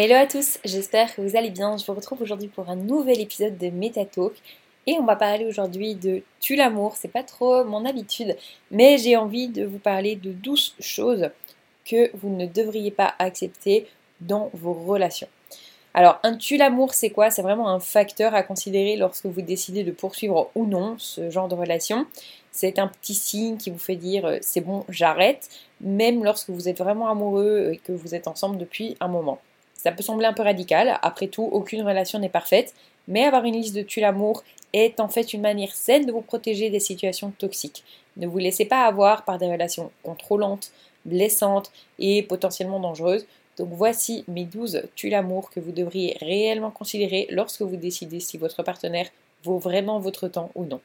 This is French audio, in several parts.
Hello à tous, j'espère que vous allez bien. Je vous retrouve aujourd'hui pour un nouvel épisode de MetaTalk et on va parler aujourd'hui de tu l'amour. C'est pas trop mon habitude, mais j'ai envie de vous parler de douze choses que vous ne devriez pas accepter dans vos relations. Alors, un tu l'amour, c'est quoi? C'est vraiment un facteur à considérer lorsque vous décidez de poursuivre ou non ce genre de relation. C'est un petit signe qui vous fait dire euh, c'est bon, j'arrête, même lorsque vous êtes vraiment amoureux et que vous êtes ensemble depuis un moment. Ça peut sembler un peu radical, après tout, aucune relation n'est parfaite, mais avoir une liste de tu l'amour est en fait une manière saine de vous protéger des situations toxiques. Ne vous laissez pas avoir par des relations contrôlantes, blessantes et potentiellement dangereuses. Donc voici mes 12 tu l'amour que vous devriez réellement considérer lorsque vous décidez si votre partenaire vaut vraiment votre temps ou non.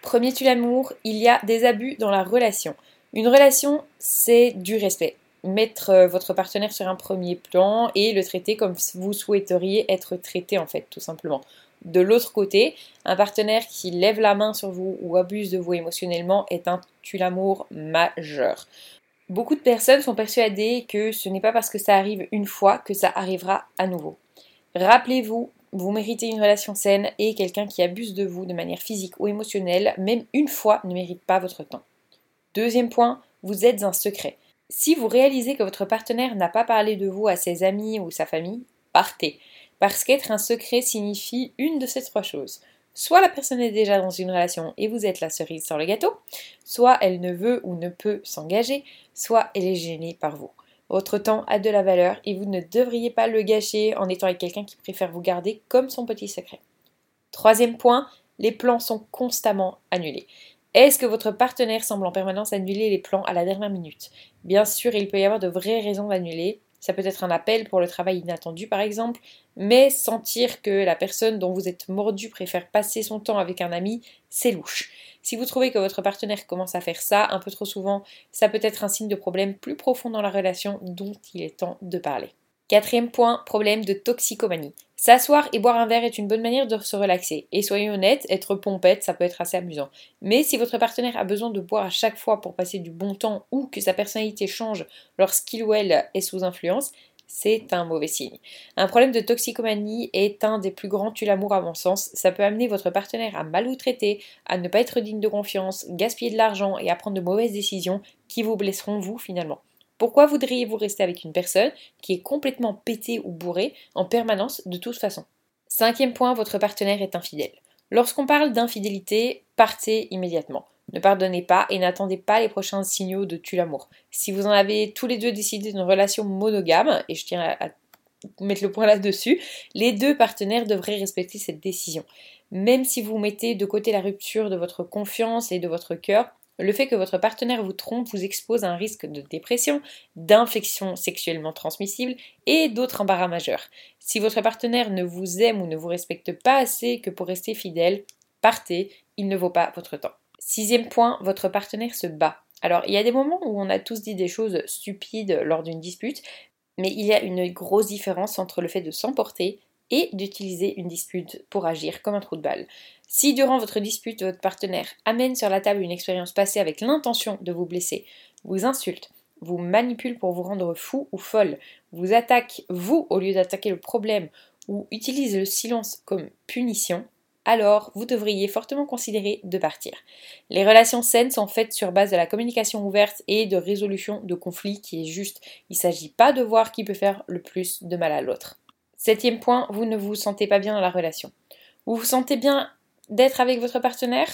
Premier tu l'amour, il y a des abus dans la relation. Une relation, c'est du respect. Mettre euh, votre partenaire sur un premier plan et le traiter comme vous souhaiteriez être traité en fait, tout simplement. De l'autre côté, un partenaire qui lève la main sur vous ou abuse de vous émotionnellement est un tu l'amour majeur. Beaucoup de personnes sont persuadées que ce n'est pas parce que ça arrive une fois que ça arrivera à nouveau. Rappelez-vous, vous méritez une relation saine et quelqu'un qui abuse de vous de manière physique ou émotionnelle, même une fois, ne mérite pas votre temps. Deuxième point, vous êtes un secret. Si vous réalisez que votre partenaire n'a pas parlé de vous à ses amis ou sa famille, partez. Parce qu'être un secret signifie une de ces trois choses. Soit la personne est déjà dans une relation et vous êtes la cerise sur le gâteau, soit elle ne veut ou ne peut s'engager, soit elle est gênée par vous. Votre temps a de la valeur et vous ne devriez pas le gâcher en étant avec quelqu'un qui préfère vous garder comme son petit secret. Troisième point, les plans sont constamment annulés. Est-ce que votre partenaire semble en permanence annuler les plans à la dernière minute? Bien sûr, il peut y avoir de vraies raisons d'annuler, ça peut être un appel pour le travail inattendu par exemple, mais sentir que la personne dont vous êtes mordu préfère passer son temps avec un ami, c'est louche. Si vous trouvez que votre partenaire commence à faire ça un peu trop souvent, ça peut être un signe de problème plus profond dans la relation dont il est temps de parler. Quatrième point, problème de toxicomanie. S'asseoir et boire un verre est une bonne manière de se relaxer. Et soyons honnêtes, être pompette, ça peut être assez amusant. Mais si votre partenaire a besoin de boire à chaque fois pour passer du bon temps ou que sa personnalité change lorsqu'il ou elle est sous influence, c'est un mauvais signe. Un problème de toxicomanie est un des plus grands tue à mon sens. Ça peut amener votre partenaire à mal vous traiter, à ne pas être digne de confiance, gaspiller de l'argent et à prendre de mauvaises décisions qui vous blesseront vous finalement. Pourquoi voudriez-vous rester avec une personne qui est complètement pétée ou bourrée en permanence de toute façon? Cinquième point, votre partenaire est infidèle. Lorsqu'on parle d'infidélité, partez immédiatement. Ne pardonnez pas et n'attendez pas les prochains signaux de tue l'amour. Si vous en avez tous les deux décidé d'une relation monogame, et je tiens à, mettre le point là-dessus, les deux partenaires devraient respecter cette décision. Même si vous mettez de côté la rupture de votre confiance et de votre cœur, le fait que votre partenaire vous trompe vous expose à un risque de dépression, d'infection sexuellement transmissible et d'autres embarras majeurs. Si votre partenaire ne vous aime ou ne vous respecte pas assez que pour rester fidèle, partez, il ne vaut pas votre temps. Sixième point, votre partenaire se bat. Alors, il y a des moments où on a tous dit des choses stupides lors d'une dispute, mais il y a une grosse différence entre le fait de s'emporter et d'utiliser une dispute pour agir comme un trou de balle. Si durant votre dispute, votre partenaire amène sur la table une expérience passée avec l'intention de vous blesser, vous insulte, vous manipule pour vous rendre fou ou folle, vous attaque vous au lieu d'attaquer le problème, ou utilise le silence comme punition, alors vous devriez fortement considérer de partir. Les relations saines sont faites sur base de la communication ouverte et de résolution de conflits qui est juste. Il ne s'agit pas de voir qui peut faire le plus de mal à l'autre. Septième point, vous ne vous sentez pas bien dans la relation. Vous vous sentez bien d'être avec votre partenaire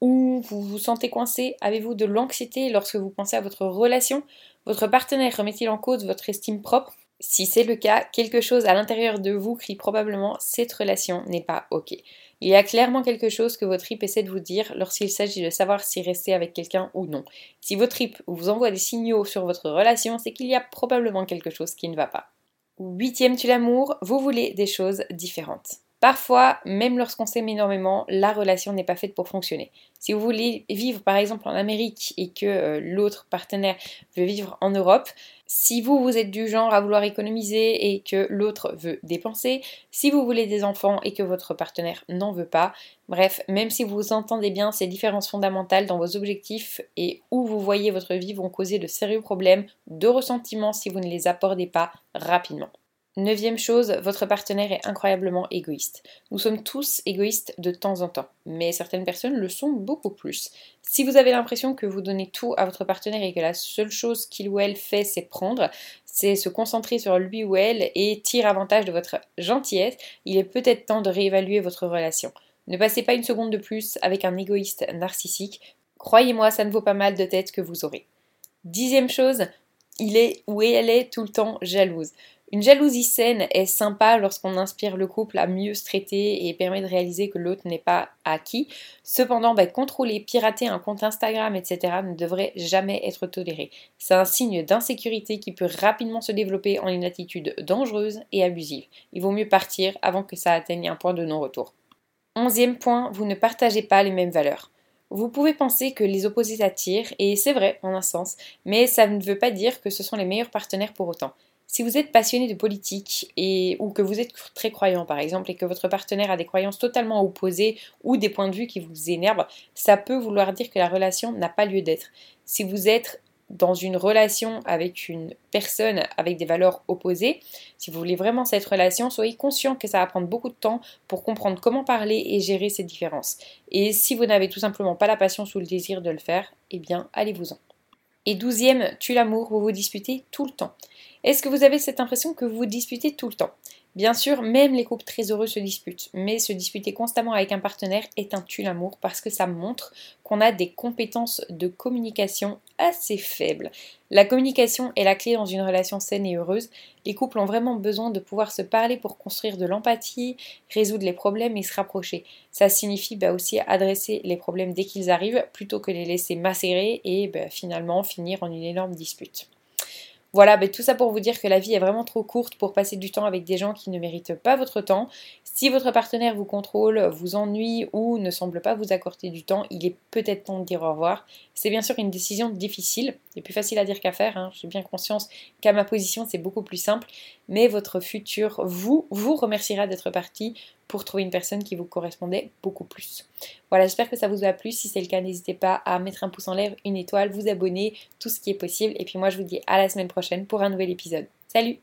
ou vous vous sentez coincé? Avez-vous de l'anxiété lorsque vous pensez à votre relation? Votre partenaire remet-il en cause votre estime propre? Si c'est le cas, quelque chose à l'intérieur de vous crie probablement cette relation n'est pas ok. Il y a clairement quelque chose que votre trip essaie de vous dire lorsqu'il s'agit de savoir si rester avec quelqu'un ou non. Si votre trip vous envoie des signaux sur votre relation, c'est qu'il y a probablement quelque chose qui ne va pas. Huitième tu l'amour, vous voulez des choses différentes. Parfois, même lorsqu'on s'aime énormément, la relation n'est pas faite pour fonctionner. Si vous voulez vivre par exemple en Amérique et que euh, l'autre partenaire veut vivre en Europe, si vous, vous êtes du genre à vouloir économiser et que l'autre veut dépenser, si vous voulez des enfants et que votre partenaire n'en veut pas, bref, même si vous entendez bien ces différences fondamentales dans vos objectifs et où vous voyez votre vie vont causer de sérieux problèmes, de ressentiments si vous ne les abordez pas rapidement. Neuvième chose, votre partenaire est incroyablement égoïste. Nous sommes tous égoïstes de temps en temps, mais certaines personnes le sont beaucoup plus. Si vous avez l'impression que vous donnez tout à votre partenaire et que la seule chose qu'il ou elle fait c'est prendre, c'est se concentrer sur lui ou elle et tire avantage de votre gentillesse, il est peut-être temps de réévaluer votre relation. Ne passez pas une seconde de plus avec un égoïste narcissique. Croyez-moi, ça ne vaut pas mal de tête que vous aurez. Dixième chose, il est ou elle est tout le temps jalouse. Une jalousie saine est sympa lorsqu'on inspire le couple à mieux se traiter et permet de réaliser que l'autre n'est pas acquis. Cependant, bah, contrôler, pirater un compte Instagram, etc. ne devrait jamais être toléré. C'est un signe d'insécurité qui peut rapidement se développer en une attitude dangereuse et abusive. Il vaut mieux partir avant que ça atteigne un point de non-retour. Onzième point, vous ne partagez pas les mêmes valeurs. Vous pouvez penser que les opposés attirent, et c'est vrai en un sens, mais ça ne veut pas dire que ce sont les meilleurs partenaires pour autant. Si vous êtes passionné de politique ou que vous êtes très croyant par exemple et que votre partenaire a des croyances totalement opposées ou des points de vue qui vous énervent, ça peut vouloir dire que la relation n'a pas lieu d'être. Si vous êtes dans une relation avec une personne avec des valeurs opposées, si vous voulez vraiment cette relation, soyez conscient que ça va prendre beaucoup de temps pour comprendre comment parler et gérer ces différences. Et si vous n'avez tout simplement pas la patience ou le désir de le faire, eh bien allez-vous-en. Et douzième, tue l'amour, vous vous disputez tout le temps. Est-ce que vous avez cette impression que vous disputez tout le temps? Bien sûr, même les couples très heureux se disputent, mais se disputer constamment avec un partenaire est un tue l'amour parce que ça montre qu'on a des compétences de communication assez faibles. La communication est la clé dans une relation saine et heureuse. Les couples ont vraiment besoin de pouvoir se parler pour construire de l'empathie, résoudre les problèmes et se rapprocher. Ça signifie bah, aussi adresser les problèmes dès qu'ils arrivent plutôt que les laisser macérer et bah, finalement finir en une énorme dispute. Voilà, ben, tout ça pour vous dire que la vie est vraiment trop courte pour passer du temps avec des gens qui ne méritent pas votre temps. Si votre partenaire vous contrôle, vous ennuie ou ne semble pas vous accorder du temps, il est peut-être temps de dire au revoir. C'est bien sûr une décision difficile, c'est plus facile à dire qu'à faire, hein. j'ai bien conscience qu'à ma position c'est beaucoup plus simple, mais votre futur, vous, vous remerciera d'être parti pour trouver une personne qui vous correspondait beaucoup plus. Voilà, j'espère que ça vous a plu. Si c'est le cas, n'hésitez pas à mettre un pouce en l'air, une étoile, vous abonner, tout ce qui est possible. Et puis moi, je vous dis à la semaine prochaine pour un nouvel épisode. Salut